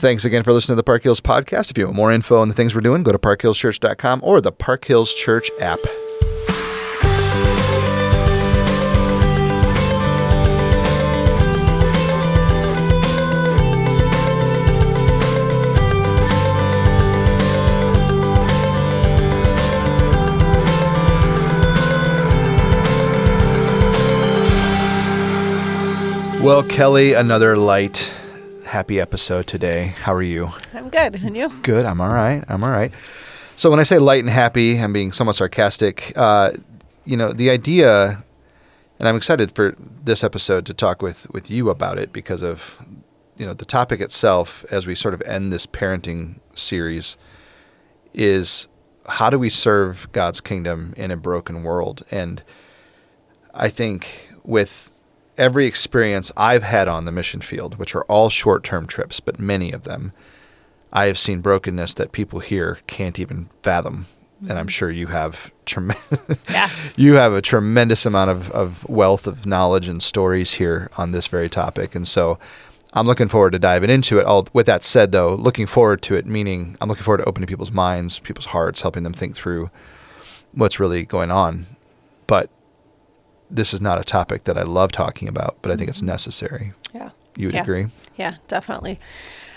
Thanks again for listening to the Park Hills Podcast. If you want more info on the things we're doing, go to parkhillschurch.com or the Park Hills Church app. Well, Kelley, another light, happy episode today. How are you? I'm good. And you? Good. I'm all right. I'm all right. So when I say light and happy, I'm being somewhat sarcastic. Uh, you know, the idea, and I'm excited for this episode to talk with with you about it because of you know the topic itself as we sort of end this parenting series is how do we serve God's kingdom in a broken world? And I think with every experience I've had on the mission field, which are all short term trips, but many of them, I have seen brokenness that people here can't even fathom. And I'm mm-hmm. sure you have trem- Yeah. you have a tremendous amount of, of wealth of knowledge and stories here on this very topic. And so I'm looking forward to diving into it. All with that said though, looking forward to it meaning I'm looking forward to opening people's minds, people's hearts, helping them think through what's really going on. But this is not a topic that I love talking about, but I think it's mm-hmm. necessary. Yeah. You would Yeah. agree? Yeah, definitely.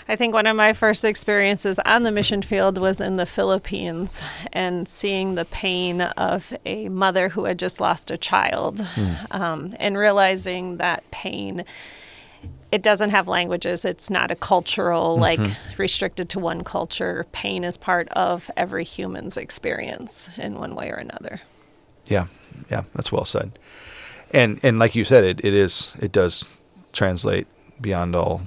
I think one of my first experiences on the mission field was in the Philippines and seeing the pain of a mother who had just lost a child hmm. um, and realizing that pain. It doesn't have languages. It's not a cultural, mm-hmm. like restricted to one culture. Pain is part of every human's experience in one way or another. Yeah, yeah, that's well said. And and like you said, it, it is it does translate beyond all.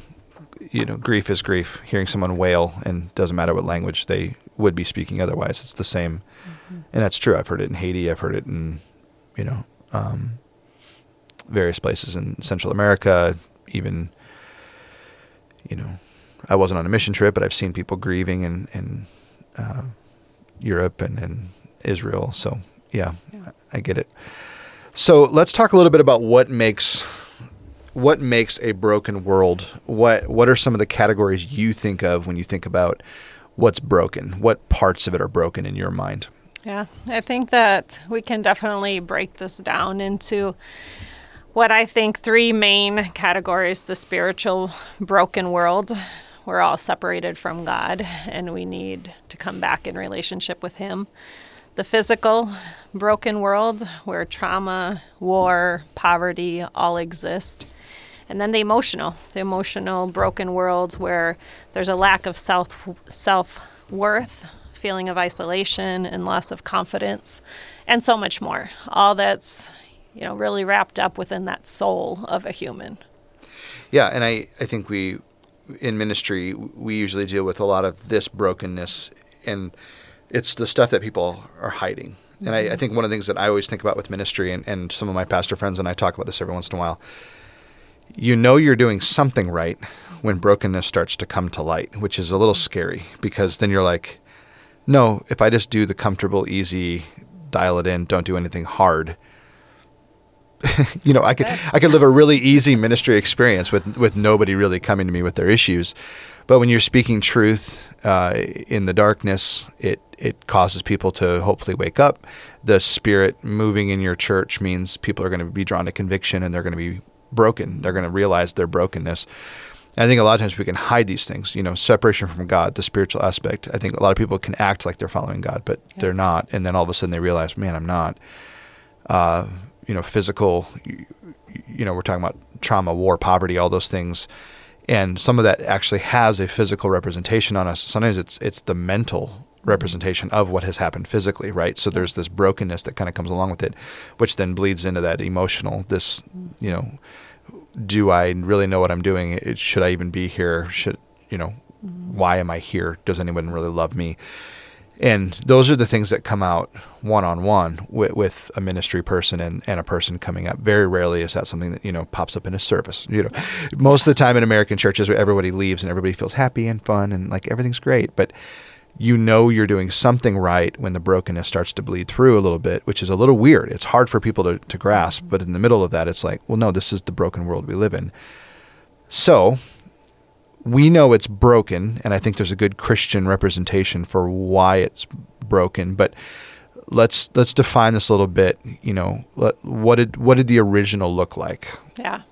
You know, grief is grief. Hearing someone wail, and doesn't matter what language they would be speaking otherwise, it's the same. And that's true. I've heard it in Haiti. I've heard it in, you know, um, various places in Central America. Even, you know, I wasn't on a mission trip, but I've seen people grieving in in uh, Europe and in Israel. So yeah, I get it. So let's talk a little bit about what makes what makes a broken world. What what are some of the categories you think of when you think about what's broken? What parts of it are broken in your mind? Yeah, I think that we can definitely break this down into what I think three main categories the spiritual broken world. We're all separated from God and we need to come back in relationship with Him. The physical broken world where trauma, war, poverty all exist. And then the emotional, the emotional broken world where there's a lack of self self worth, feeling of isolation and loss of confidence, and so much more. All that's you know really wrapped up within that soul of a human. Yeah, and I, I think we in ministry we usually deal with a lot of this brokenness and it's the stuff that people are hiding. And I, I mm-hmm. think one of the things that I always think about with ministry and, and some of my pastor friends and I talk about this every once in a while, you know you're doing something right when brokenness starts to come to light, which is a little mm-hmm. scary because then you're like, no, if I just do the comfortable, easy, dial it in, don't do anything hard, you know, I could I could live a really easy ministry experience with with nobody really coming to me with their issues. But when you're speaking truth uh, in the darkness, it it causes people to hopefully wake up. The spirit moving in your church means people are going to be drawn to conviction and they're going to be broken. They're going to realize their brokenness. I think a lot of times we can hide these things, you know, separation from God, the spiritual aspect. I think a lot of people can act like they're following God, but they're not. And then all of a sudden they realize, man, I'm not. Uh, you know, physical, you, you know, we're talking about trauma, war, poverty, all those things. And some of that actually has a physical representation on us. Sometimes it's it's the mental representation of what has happened physically, right? So there's this brokenness that kind of comes along with it, which then bleeds into that emotional, this, you know, do I really know what I'm doing? It, should I even be here? Should, you know, why am I here? Does anyone really love me? And those are the things that come out one on one with a ministry person and, and a person coming up. Very rarely is that something that, you know, pops up in a service. You know, most of the time in American churches, everybody leaves and everybody feels happy and fun and like everything's great. But you know you're doing something right when the brokenness starts to bleed through a little bit, which is a little weird. It's hard for people to, to grasp, but in the middle of that, it's like, well, no, this is the broken world we live in. So, we know it's broken, and I think there's a good Christian representation for why it's broken. But let's let's define this a little bit. You know, let, what did what did the original look like? Yeah.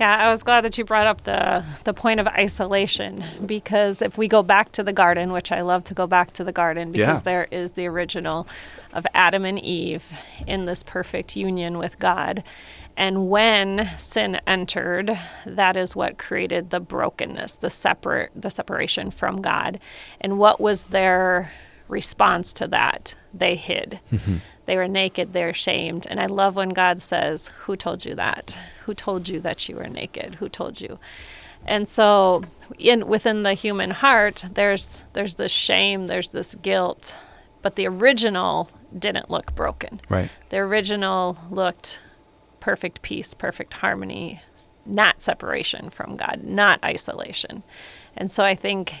Yeah, I was glad that you brought up the the point of isolation because if we go back to the garden, which I love to go back to the garden because Yeah. there is the original of Adam and Eve in this perfect union with God. And when sin entered, that is what created the brokenness, the separate the separation from God. And what was their response to that? They hid. Mm-hmm. They were naked, they're shamed. And I love when God says, Who told you that? Who told you that you were naked? Who told you? And so in within the human heart, there's there's this shame, there's this guilt, but the original didn't look broken. Right. The original looked perfect peace, perfect harmony, not separation from God, not isolation. And so I think,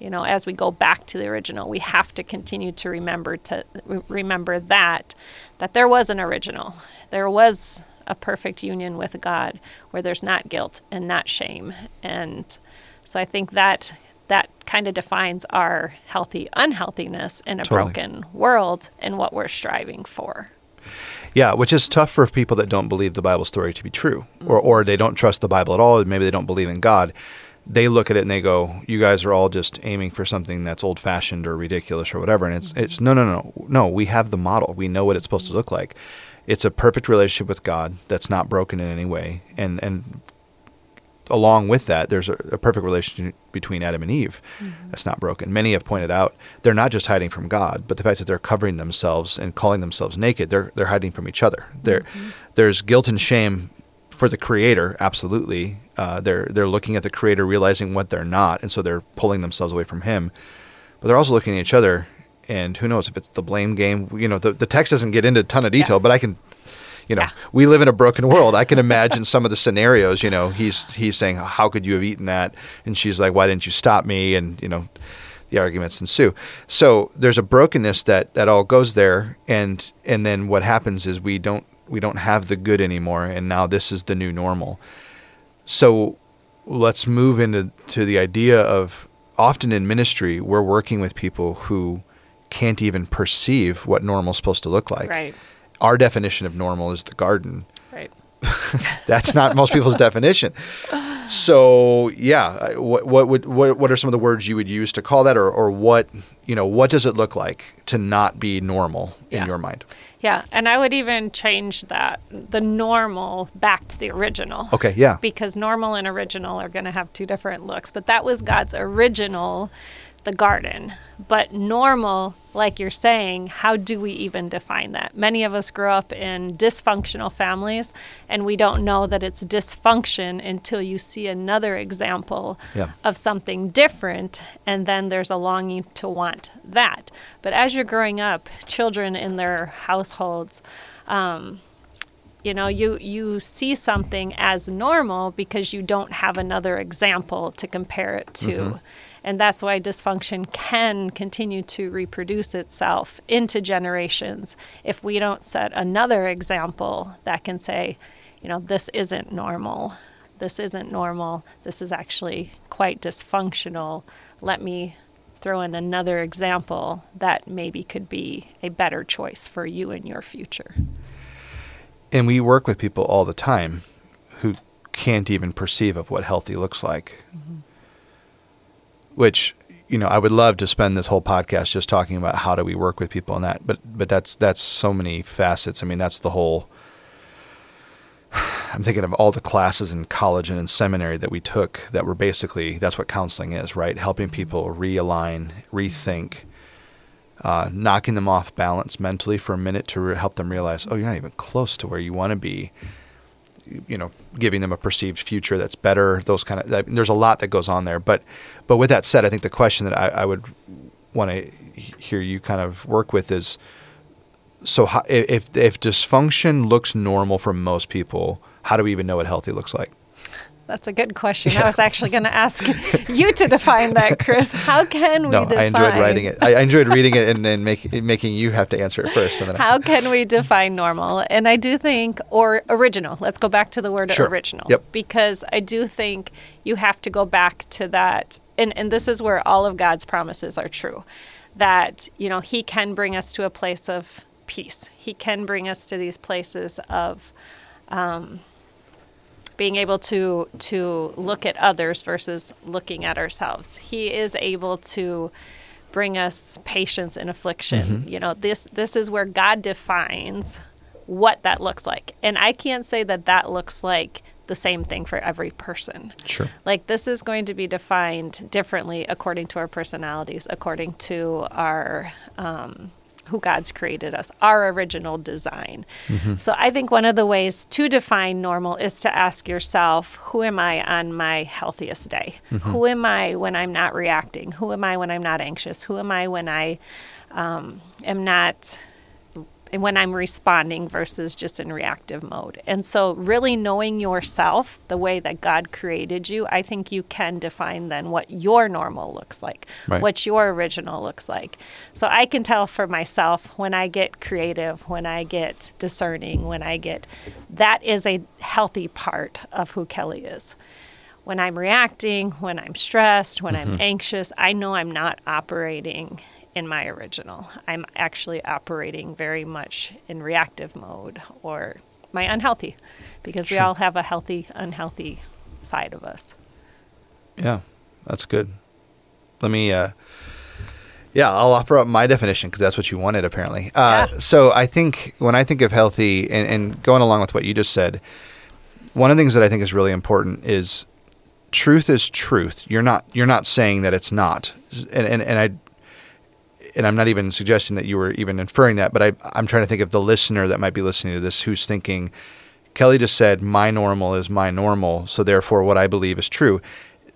you know, as we go back to the original, we have to continue to remember to remember that that there was an original. There was a perfect union with God where there's not guilt and not shame. And so I think that that kind of defines our healthy unhealthiness in a Totally. broken world and what we're striving for. Yeah, which is tough for people that don't believe the Bible story to be true, or or they don't trust the Bible at all. Maybe they don't believe in God. They look at it and they go, "You guys are all just aiming for something that's old fashioned or ridiculous or whatever." And it's mm-hmm. it's no no no no. We have the model. We know what it's supposed to look like. It's a perfect relationship with God that's not broken in any way, and and along with that, there's a, a perfect relationship between Adam and Eve that's not broken. Many have pointed out they're not just hiding from God, but the fact that they're covering themselves and calling themselves naked, they're they're hiding from each other. There, there's guilt and shame for the Creator, absolutely. Uh, they're they're looking at the Creator, realizing what they're not, and so they're pulling themselves away from Him. But they're also looking at each other, and who knows if it's the blame game? You know, the the text doesn't get into a ton of detail, but I can you know, Yeah. we live in a broken world. I can imagine some of the scenarios. You know, he's he's saying, "How could you have eaten that?" And she's like, "Why didn't you stop me?" And you know, the arguments ensue. So there's a brokenness that that all goes there, and and then what happens is we don't we don't have the good anymore, and now this is the new normal. So let's move into to the idea of often in ministry we're working with people who can't even perceive what normal's supposed to look like Right. Our definition of normal is the garden. Right. That's not most people's definition. So yeah, what what would what what are some of the words you would use to call that, or or what you know what does it look like to not be normal in your mind? Yeah, and I would even change that the normal back to the original. Okay, yeah, Because normal and original are going to have two different looks, but that was God's original, the garden. But normal, like you're saying, how do we even define that? Many of us grew up in dysfunctional families, and we don't know that it's dysfunction until you see another example Yeah. of something different, and then there's a longing to want that. But as you're growing up, children in their households, um, you know, you you see something as normal because you don't have another example to compare it to. And that's why dysfunction can continue to reproduce itself into generations if we don't set another example that can say, you know, this isn't normal. This isn't normal. This is actually quite dysfunctional. Let me throw in another example that maybe could be a better choice for you in your future. and we work with people all the time who can't even perceive of what healthy looks like. Mm-hmm. Which you know, I would love to spend this whole podcast just talking about how do we work with people and that, but but that's that's so many facets. I mean, that's the whole. I'm thinking of all the classes in college and in seminary that we took that were basically that's what counseling is, right? Helping people realign, rethink, uh, knocking them off balance mentally for a minute to re- help them realize, oh, you're not even close to where you want to be. You know, giving them a perceived future that's better. Those kind of. That, there's a lot that goes on there, but but with that said, I think the question that I, I would want to hear you kind of work with is so how, if if dysfunction looks normal for most people, how do we even know what healthy looks like? That's a good question. I was actually going to ask you to define that, Chris. How can we no, define? I enjoyed writing it. I, I enjoyed reading it and then make, making you have to answer it first. And then How can we define normal? And I do think, or original. Let's go back to the word Sure. original. Yep. Because I do think you have to go back to that. And, and this is where all of God's promises are true. That, you know, He can bring us to a place of peace. He can bring us to these places of um, being able to to look at others versus looking at ourselves. He is able to bring us patience in affliction. You know, this this is where God defines what that looks like. And I can't say that that looks like the same thing for every person. Sure. Like this is going to be defined differently according to our personalities, according to our um, who God's created us, our original design. So I think one of the ways to define normal is to ask yourself, who am I on my healthiest day? Who am I when I'm not reacting? Who am I when I'm not anxious? Who am I when I um, am not when I'm responding versus just in reactive mode. And so, really knowing yourself the way that God created you, I think you can define then what your normal looks like, Right. what your original looks like. So, I can tell for myself when I get creative, when I get discerning, when I get that is a healthy part of who Kelley is. When I'm reacting, when I'm stressed, when I'm mm-hmm. anxious, I know I'm not operating in my original. I'm actually operating very much in reactive mode or my unhealthy because we all have a healthy, unhealthy side of us. Yeah, that's good. Let me, uh, yeah, I'll offer up my definition because that's what you wanted, apparently. Uh, Yeah. So I think when I think of healthy, and, and going along with what you just said, one of the things that I think is really important is truth is truth. You're not you're not saying that it's not, and and, and I. And I'm not even suggesting that you were even inferring that, but I, I'm trying to think of the listener that might be listening to this who's thinking, Kelley just said, my normal is my normal, so therefore what I believe is true.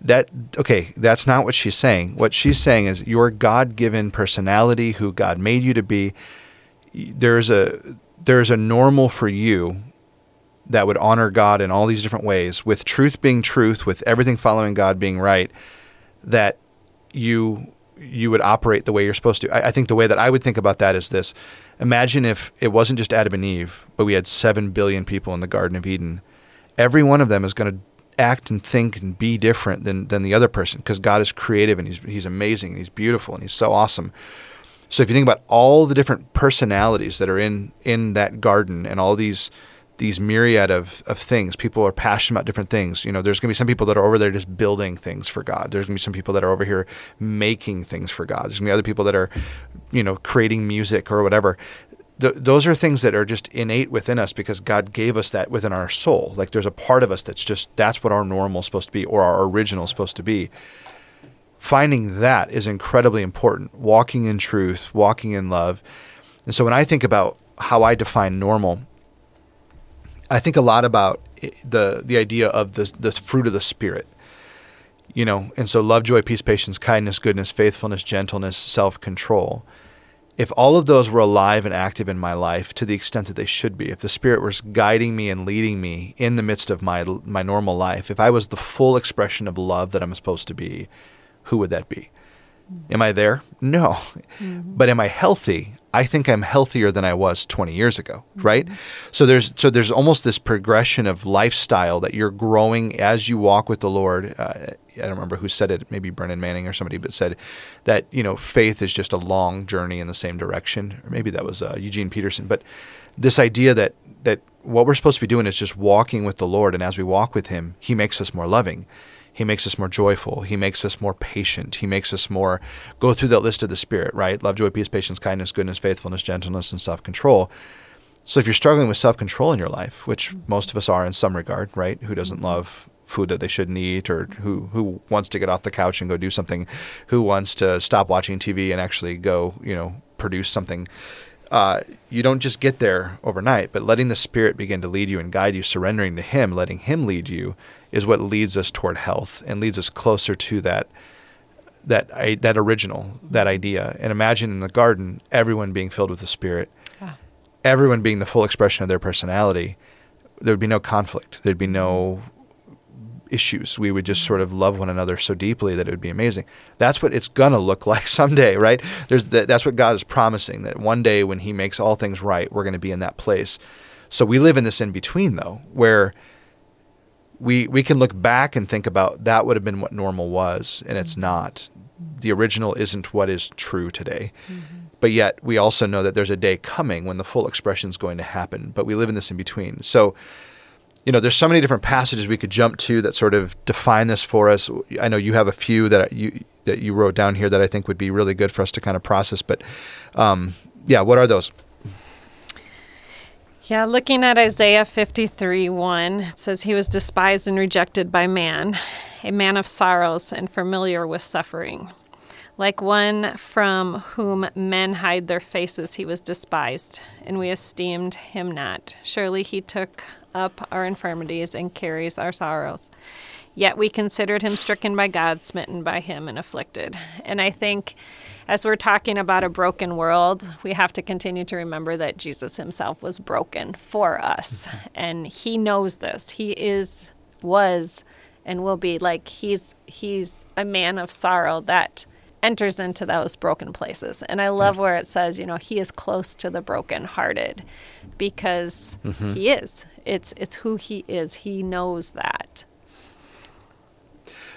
That okay, that's not what she's saying. What she's saying is your God-given personality, who God made you to be, there's a there's a normal for you that would honor God in all these different ways, with truth being truth, with everything following God being right, that you you would operate the way you're supposed to. I, I think the way that I would think about that is this: Imagine if it wasn't just Adam and Eve, but we had seven billion people in the Garden of Eden. Every one of them is going to act and think and be different than than the other person because God is creative and he's he's amazing and he's beautiful and he's so awesome. So if you think about all the different personalities that are in in that garden and all these these myriad of, of things. People are passionate about different things. You know, there's going to be some people that are over there just building things for God. There's going to be some people that are over here making things for God. There's going to be other people that are, you know, creating music or whatever. Th- those are things that are just innate within us because God gave us that within our soul. Like there's a part of us that's just that's what our normal is supposed to be or our original is supposed to be. Finding that is incredibly important. Walking in truth, walking in love. And so when I think about how I define normal, I think a lot about the the idea of this this fruit of the spirit. You know, and so love, joy, peace, patience, kindness, goodness, faithfulness, gentleness, self-control. If all of those were alive and active in my life to the extent that they should be, if the spirit was guiding me and leading me in the midst of my my normal life, if I was the full expression of love that I'm supposed to be, who would that be? Mm-hmm. Am I there? No. Mm-hmm. But am I healthy? I think I'm healthier than I was 20 years ago, right? So there's so there's almost this progression of lifestyle that you're growing as you walk with the Lord. Uh, I don't remember who said it, maybe Brennan Manning or somebody, but said that you know faith is just a long journey in the same direction, or maybe that was uh, Eugene Peterson. But this idea that that what we're supposed to be doing is just walking with the Lord, and as we walk with Him, He makes us more loving. He makes us more joyful. He makes us more patient. He makes us more go through that list of the Spirit, right? Love, joy, peace, patience, kindness, goodness, faithfulness, gentleness, and self control. So if you're struggling with self control in your life, which most of us are in some regard, right? Who doesn't love food that they shouldn't eat, or who who wants to get off the couch and go do something, who wants to stop watching TV and actually go, you know, produce something. Uh, you don't just get there overnight, but letting the Spirit begin to lead you and guide you, surrendering to Him, letting Him lead you, is what leads us toward health and leads us closer to that that I, that original, that idea. And imagine in the garden, everyone being filled with the Spirit, Yeah. everyone being the full expression of their personality. There would be no conflict. There'd be no issues. We would just sort of love one another so deeply that it would be amazing. That's what it's gonna look like someday, right? There's that, that's what God is promising that one day when He makes all things right, we're going to be in that place. So we live in this in between though, where we we can look back and think about that would have been what normal was, and it's not. The original isn't what is true today. Mm-hmm. But yet we also know that there's a day coming when the full expression is going to happen. But we live in this in between. So you know, there's so many different passages we could jump to that sort of define this for us. I know you have a few that you that you wrote down here that I think would be really good for us to kind of process. But um, yeah, what are those? Yeah, looking at Isaiah 53 1, it says, He was despised and rejected by man, a man of sorrows and familiar with suffering. Like one from whom men hide their faces, he was despised, and we esteemed him not. Surely he took up our infirmities and carries our sorrows. Yet we considered him stricken by God, smitten by him, and afflicted. And I think as we're talking about a broken world, we have to continue to remember that Jesus himself was broken for us. And he knows this. He is, was, and will be like he's he's a man of sorrow that enters into those broken places. And I love where it says, you know, he is close to the brokenhearted because mm-hmm. he is. It's it's who he is. He knows that.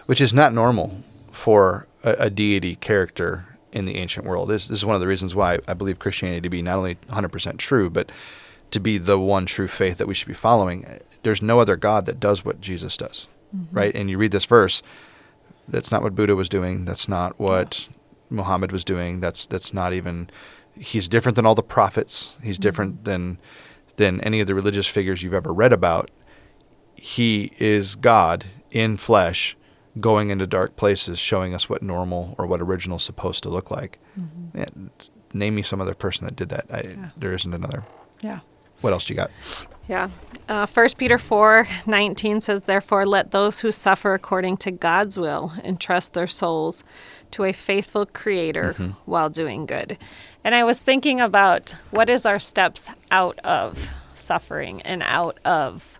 Which is not normal for a, a deity character in the ancient world. This, this is one of the reasons why I believe Christianity to be not only 100% true, but to be the one true faith that we should be following. There's no other God that does what Jesus does, mm-hmm. right? And you read this verse, that's not what Buddha was doing. That's not what yeah. Muhammad was doing. That's that's not even. He's different than all the prophets. He's mm-hmm. different than than any of the religious figures you've ever read about. He is God in flesh, going into dark places, showing us what normal or what original is supposed to look like. Mm-hmm. Yeah, name me some other person that did that. I, yeah. There isn't another. Yeah. What else do you got? Yeah. Uh, 1 Peter 4 19 says, Therefore, let those who suffer according to God's will entrust their souls to a faithful Creator mm-hmm. while doing good. And I was thinking about what is our steps out of suffering and out of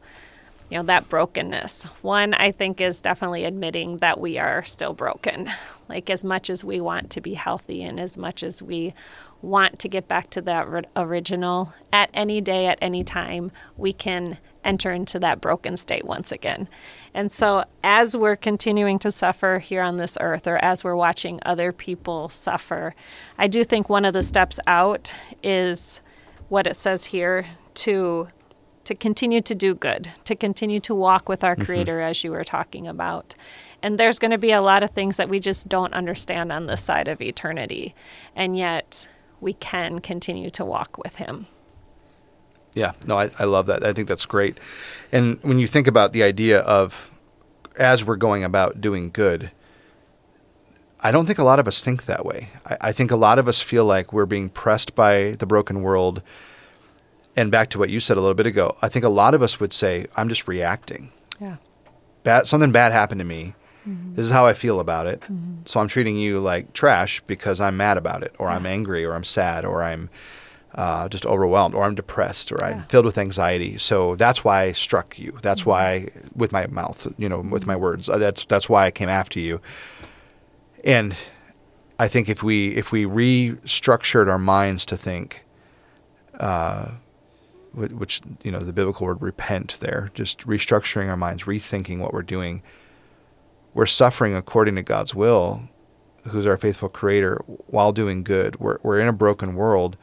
you know that brokenness one i think is definitely admitting that we are still broken like as much as we want to be healthy and as much as we want to get back to that original at any day, at any time, we can enter into that broken state once again. And so, as we're continuing to suffer here on this earth, or as we're watching other people suffer, I do think one of the steps out is what it says here to to continue to do good, to continue to walk with our mm-hmm. creator as you were talking about. And there's going to be a lot of things that we just don't understand on this side of eternity. And yet we can continue to walk with him. Yeah, no, I, I love that. I think that's great. And when you think about the idea of as we're going about doing good, I don't think a lot of us think that way. I, I, think a lot of us feel like we're being pressed by the broken world. And back to what you said a little bit ago, I think a lot of us would say, I'm just reacting. Yeah. Bad, something bad happened to me. Mm-hmm. This is how I feel about it. Mm-hmm. So I'm treating you like trash because I'm mad about it, or yeah. I'm angry, or I'm sad, or I'm uh, just overwhelmed, or I'm depressed, or yeah. I'm filled with anxiety. So that's why I struck you. That's mm-hmm. why, with my mouth, you know, with my words. Uh, that's that's why I came after you. And I think if we if we restructured our minds to think, uh, which you know the biblical word repent there, just restructuring our minds, rethinking what we're doing we're suffering according to God's will, who's our faithful creator, while doing good. We're, we're in a broken world.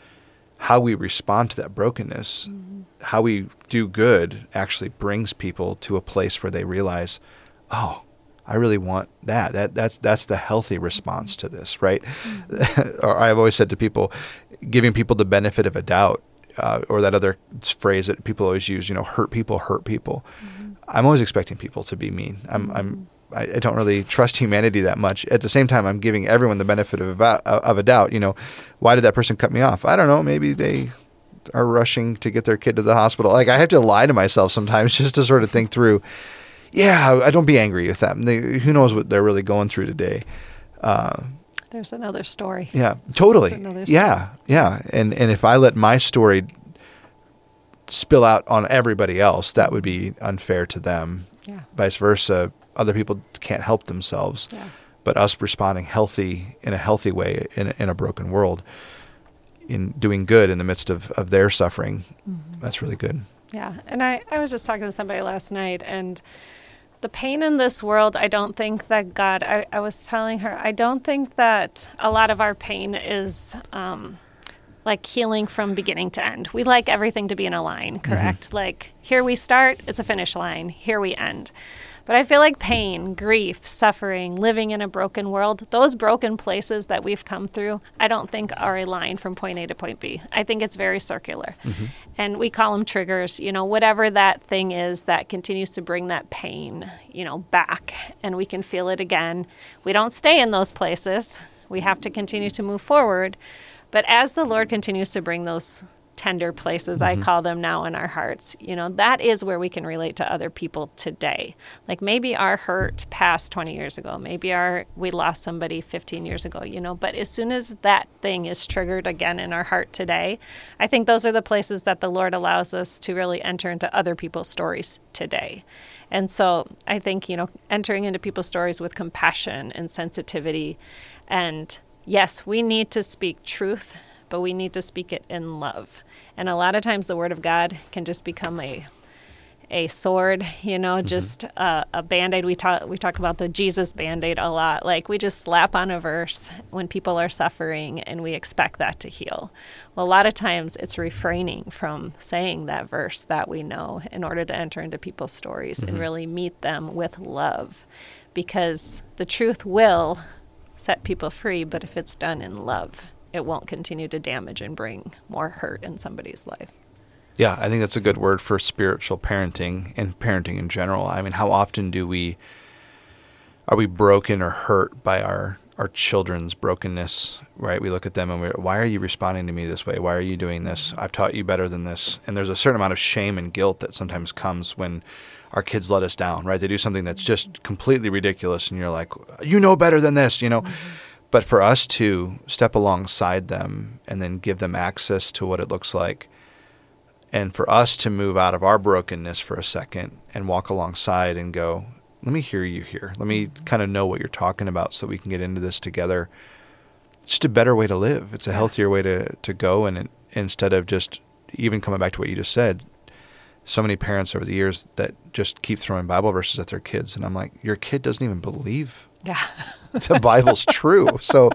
How we respond to that brokenness, mm-hmm. how we do good, actually brings people to a place where they realize, oh, I really want that. That that's that's the healthy response to this, right? Mm-hmm. or I've always said to people, giving people the benefit of a doubt, uh, or that other phrase that people always use, you know, hurt people, hurt people. Mm-hmm. I'm always expecting people to be mean. I'm I'm mm-hmm. I, I, don't really trust humanity that much. At the same time, I'm giving everyone the benefit of a, of a doubt. You know, why did that person cut me off? I don't know. Maybe they are rushing to get their kid to the hospital. Like I have to lie to myself sometimes just to sort of think through. Yeah, I don't be angry with them. They, who knows what they're really going through today. Uh, There's another story. Yeah, totally. Story. Yeah, yeah. And and if I let my story spill out on everybody else, that would be unfair to them Yeah. Vice versa, other people can't help themselves. Yeah. But us responding healthy in a healthy way in a, in a broken world, in doing good in the midst of, of their suffering, Mm-hmm. that's really good. Yeah. And I, I was just talking to somebody last night and the pain in this world, I don't think that God, I, I was telling her, I don't think that a lot of our pain is um, like healing from beginning to end. We like everything to be in a line, correct? Like here we start, it's a finish line, here we end. But I feel like pain, grief, suffering, living in a broken world, those broken places that we've come through, I don't think are a line from point A to point B. I think it's very circular. Mm-hmm. And we call them triggers, you know, whatever that thing is that continues to bring that pain, you know, back and we can feel it again. We don't stay in those places. We have to continue to move forward. But as the Lord continues to bring those tender places, I mm-hmm. call them now in our hearts, you know, that is where we can relate to other people today. Like maybe our hurt passed 20 years ago, maybe our we lost somebody 15 years ago, you know, but as soon as that thing is triggered again in our heart today, I think those are the places that the Lord allows us to really enter into other people's stories today. And so I think, you know, entering into people's stories with compassion and sensitivity and yes, we need to speak truth, but we need to speak it in love. And a lot of times the word of God can just become a a sword, you know, mm-hmm. just a, a band-aid. We talk we talk about the Jesus band-aid a lot. Like we just slap on a verse when people are suffering and we expect that to heal. Well, a lot of times it's refraining from saying that verse that we know in order to enter into people's stories and mm-hmm. really meet them with love. Because the truth will set people free, but if it's done in love, it won't continue to damage and bring more hurt in somebody's life. Yeah, I think that's a good word for spiritual parenting and parenting in general. I mean, how often do we are we broken or hurt by our our children's brokenness? Right? We look at them and we why are you responding to me this way? Why are you doing this? I've taught you better than this. And there's a certain amount of shame and guilt that sometimes comes when our kids let us down, right? They do something that's just completely ridiculous and you're like, "You know better than this," you know. Mm-hmm. But for us to step alongside them and then give them access to what it looks like and for us to move out of our brokenness for a second and walk alongside and go, let me hear you here. Let me mm-hmm. kind of know what you're talking about so we can get into this together. It's just a better way to live. It's a healthier way to, to go. And it, instead of just even coming back to what you just said, so many parents over the years that just keep throwing Bible verses at their kids. And I'm like, your kid doesn't even believe Yeah. the Bible's true. So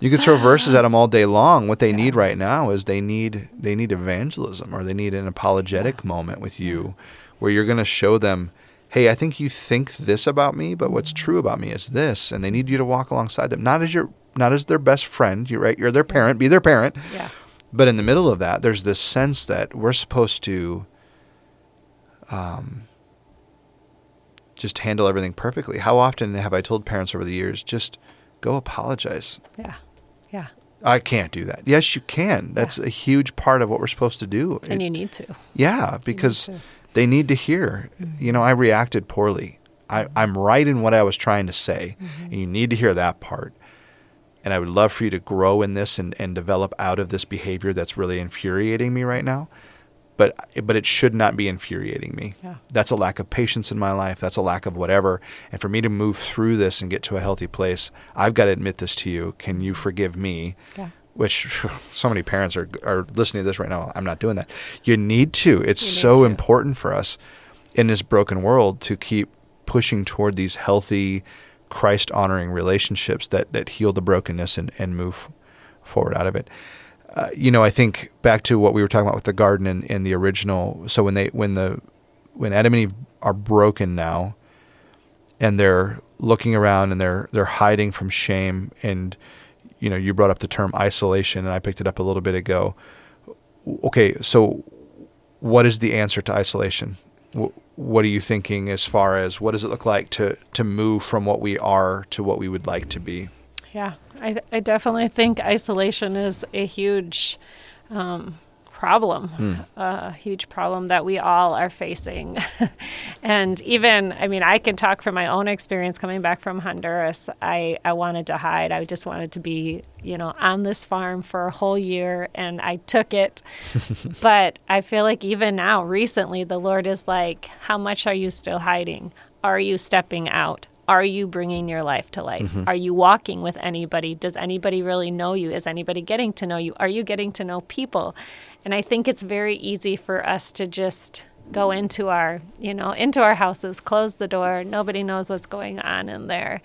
you could throw verses at them all day long. What they need right now is they need they need evangelism or they need an apologetic moment with you where you're going to show them, "Hey, I think you think this about me, but what's true about me is this." And they need you to walk alongside them, not as your not as their best friend, you're right, you're their parent, be their parent. Yeah. But in the middle of that, there's this sense that we're supposed to um, just handle everything perfectly. How often have I told parents over the years, just go apologize? Yeah. Yeah. I can't do that. Yes, you can. That's Yeah. a huge part of what we're supposed to do. And It- you need to. yeah, because to. they need to hear. You know, I reacted poorly. I, I'm right in what I was trying to say, and you need to hear that part. And I would love for you to grow in this and, and develop out of this behavior that's really infuriating me right now. But but it should not be infuriating me. Yeah. That's a lack of patience in my life. That's a lack of whatever. And for me to move through this and get to a healthy place, I've got to admit this to you. Can you forgive me? Yeah. which so many parents are are listening to this right now. I'm not doing that. You need to. It's need so to. important for us in this broken world to keep pushing toward these healthy, Christ honoring relationships that that heal the brokenness and and move forward out of it. Uh, you know, I think back to what we were talking about with the garden and, the original. So when they when the when Adam and Eve are broken now, and they're looking around and they're they're hiding from shame and you know you brought up the term isolation and I picked it up a little bit ago. Okay, so what is the answer to isolation? Wh- What are you thinking as far as what does it look like to to move from what we are to what we would like to be? Yeah, I, I definitely think isolation is a huge um, problem, a huge problem that we all are facing. and even, I mean, I can talk from my own experience coming back from Honduras. I, I wanted to hide. I just wanted to be, you know, on this farm for a whole year, and I took it. but I feel like even now, recently, the Lord is like, How much are you still hiding? Are you stepping out? Are you bringing your life to life? Mm-hmm. Are you walking with anybody? Does anybody really know you? Is anybody getting to know you? Are you getting to know people? And I think it's very easy for us to just go into our, you know, into our houses, close the door, nobody knows what's going on in there.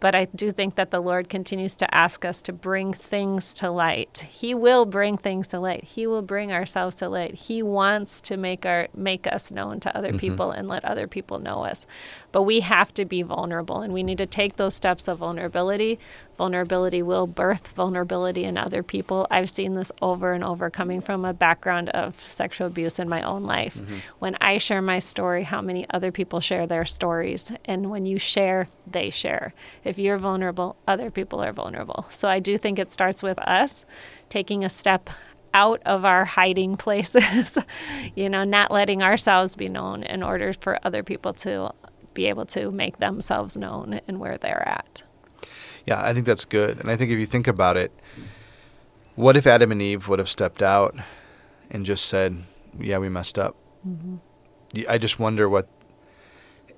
But I do think that the Lord continues to ask us to bring things to light. He will bring things to light. He will bring ourselves to light. He wants to make our make us known to other mm-hmm. people and let other people know us. But we have to be vulnerable and we need to take those steps of vulnerability. Vulnerability will birth vulnerability in other people. I've seen this over and over coming from a background of sexual abuse in my own life. Mm-hmm. When I share my story, how many other people share their stories? And when you share, they share. If you're vulnerable, other people are vulnerable. So I do think it starts with us taking a step out of our hiding places, you know, not letting ourselves be known in order for other people to be able to make themselves known and where they're at. Yeah, I think that's good. And I think if you think about it, what if Adam and Eve would have stepped out and just said, "Yeah, we messed up." Mm-hmm. I just wonder what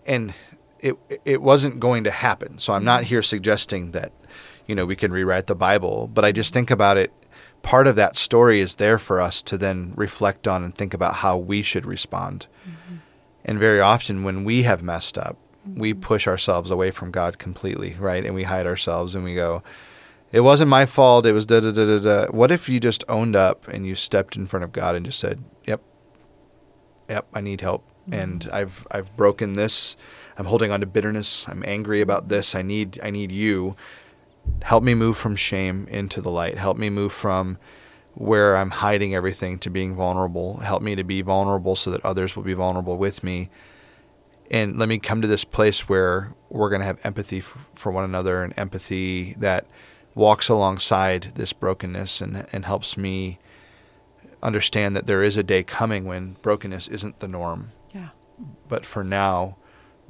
and it it wasn't going to happen. So I'm not mm-hmm. here suggesting that you know we can rewrite the Bible, but I just think about it part of that story is there for us to then reflect on and think about how we should respond. Mm-hmm. And very often when we have messed up, we mm-hmm. push ourselves away from God completely, right? And we hide ourselves and we go, it wasn't my fault. It was da da da da da. What if you just owned up and you stepped in front of God and just said, "Yep, yep, I need help, mm-hmm. and I've I've broken this. I'm holding on to bitterness. I'm angry about this. I need I need you. Help me move from shame into the light. Help me move from where I'm hiding everything to being vulnerable. Help me to be vulnerable so that others will be vulnerable with me." and let me come to this place where we're going to have empathy f- for one another and empathy that walks alongside this brokenness and, and helps me understand that there is a day coming when brokenness isn't the norm. Yeah. But for now,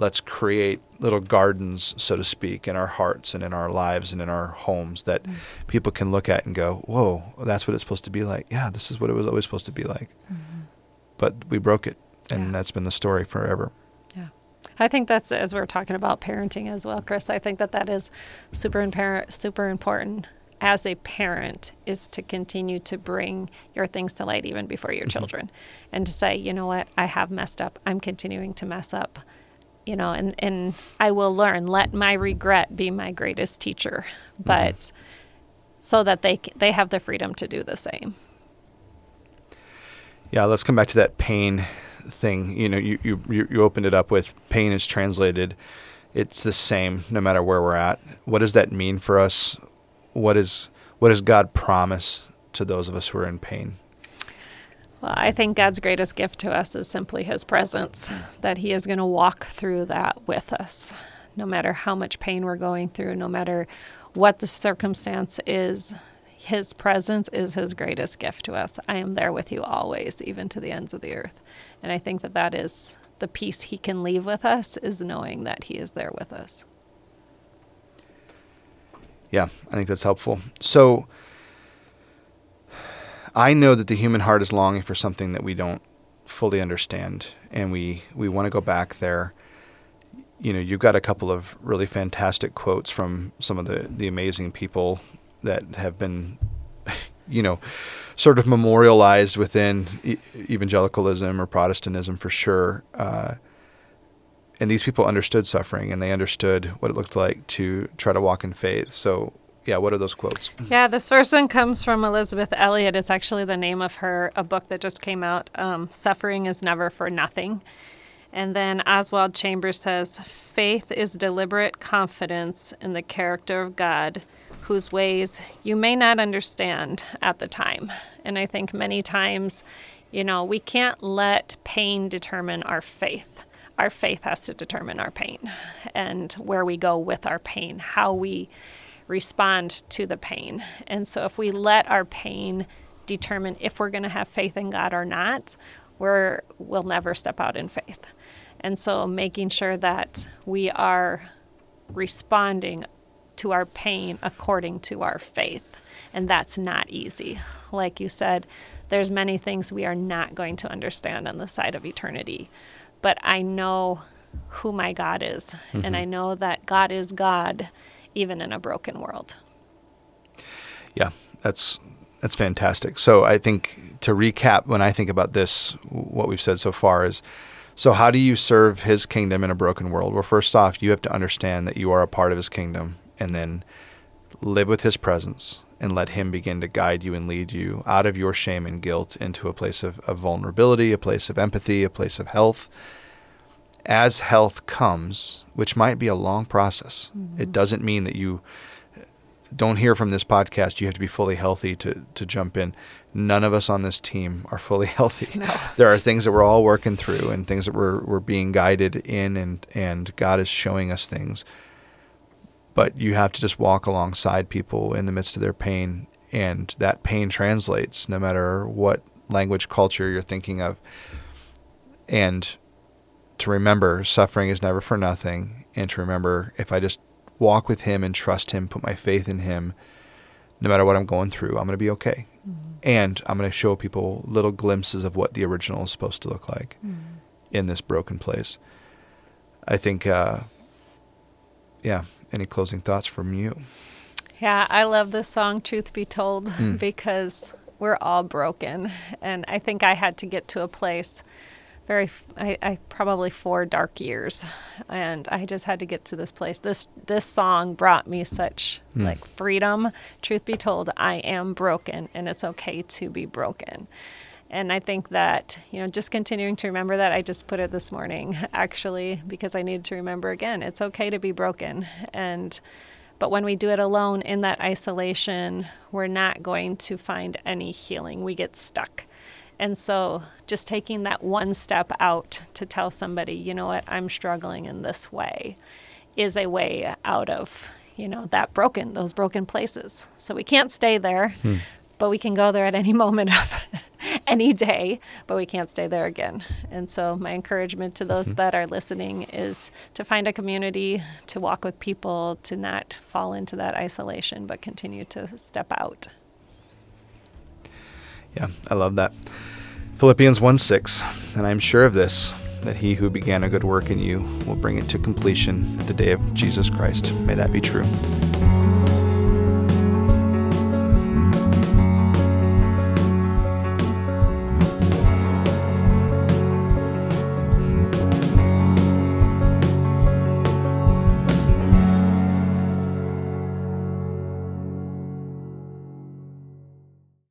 let's create little gardens, so to speak, in our hearts and in our lives and in our homes that mm. people can look at and go, whoa, that's what it's supposed to be like. Yeah, this is what it was always supposed to be like. Mm-hmm. But we broke it. And Yeah. that's been the story forever. Yeah. I think that's as we're talking about parenting as well, Chris. I think that that is super impar- super important as a parent is to continue to bring your things to light even before your mm-hmm. children and to say, you know what, I have messed up. I'm continuing to mess up. You know, and and I will learn. Let my regret be my greatest teacher. Mm-hmm. But so that they they have the freedom to do the same. Yeah, let's come back to that pain thing. You know, you, you, you you opened it up with pain is translated. It's the same no matter where we're at. What does that mean for us? What is what does God promise to those of us who are in pain? Well, I think God's greatest gift to us is simply His presence, that He is going to walk through that with us, no matter how much pain we're going through, no matter what the circumstance is. His presence is His greatest gift to us. I am there with you always, even to the ends of the earth. And I think that that is the peace He can leave with us, is knowing that He is there with us. Yeah, I think that's helpful. So I know that the human heart is longing for something that we don't fully understand and we we want to go back there. You know, you've got a couple of really fantastic quotes from some of the the amazing people that have been you know, sort of memorialized within e- evangelicalism or Protestantism for sure. Uh, and these people understood suffering and they understood what it looked like to try to walk in faith. So, yeah, what are those quotes? Yeah, this first one comes from Elisabeth Elliot. It's actually the name of her a book that just came out. Um, Suffering is never for nothing. And then Oswald Chambers says, "Faith is deliberate confidence in the character of God, whose ways you may not understand at the time." And I think many times, you know, we can't let pain determine our faith our faith has to determine our pain and where we go with our pain, how we respond to the pain. And so if we let our pain determine if we're going to have faith in God or not, we're, we'll never step out in faith. And so making sure that we are responding to our pain according to our faith. And that's not easy. Like you said, there's many things we are not going to understand on the side of eternity. But I know who my God is, mm-hmm. and I know that God is God even in a broken world. Yeah, that's that's fantastic. So I think to recap when I think about this what we've said so far is so how do you serve his kingdom in a broken world? Well, first off, you have to understand that you are a part of his kingdom and then live with his presence and let him begin to guide you and lead you out of your shame and guilt into a place of, of vulnerability, a place of empathy, a place of health. As health comes, which might be a long process, mm-hmm. it doesn't mean that you don't hear from this podcast, you have to be fully healthy to, to jump in. None of us on this team are fully healthy. No. There are things that we're all working through and things that we're, we're being guided in, and, and God is showing us things but you have to just walk alongside people in the midst of their pain and that pain translates no matter what language culture you're thinking of and to remember suffering is never for nothing and to remember if i just walk with him and trust him put my faith in him no matter what i'm going through i'm going to be okay mm-hmm. and i'm going to show people little glimpses of what the original is supposed to look like mm-hmm. in this broken place i think uh, yeah any closing thoughts from you? Yeah, I love this song, Truth Be Told, mm. because we're all broken. And I think I had to get to a place very, I, I, probably four dark years. And I just had to get to this place. This, this song brought me such mm. like freedom. Truth be told, I am broken and it's okay to be broken. And I think that, you know, just continuing to remember that, I just put it this morning actually because I needed to remember again, it's okay to be broken. And, but when we do it alone in that isolation, we're not going to find any healing. We get stuck. And so just taking that one step out to tell somebody, you know what, I'm struggling in this way is a way out of, you know, that broken, those broken places. So we can't stay there. Hmm but we can go there at any moment of any day, but we can't stay there again. And so, my encouragement to those mm-hmm. that are listening is to find a community, to walk with people, to not fall into that isolation, but continue to step out. Yeah, I love that. Philippians 1 6, and I'm sure of this, that he who began a good work in you will bring it to completion at the day of Jesus Christ. May that be true.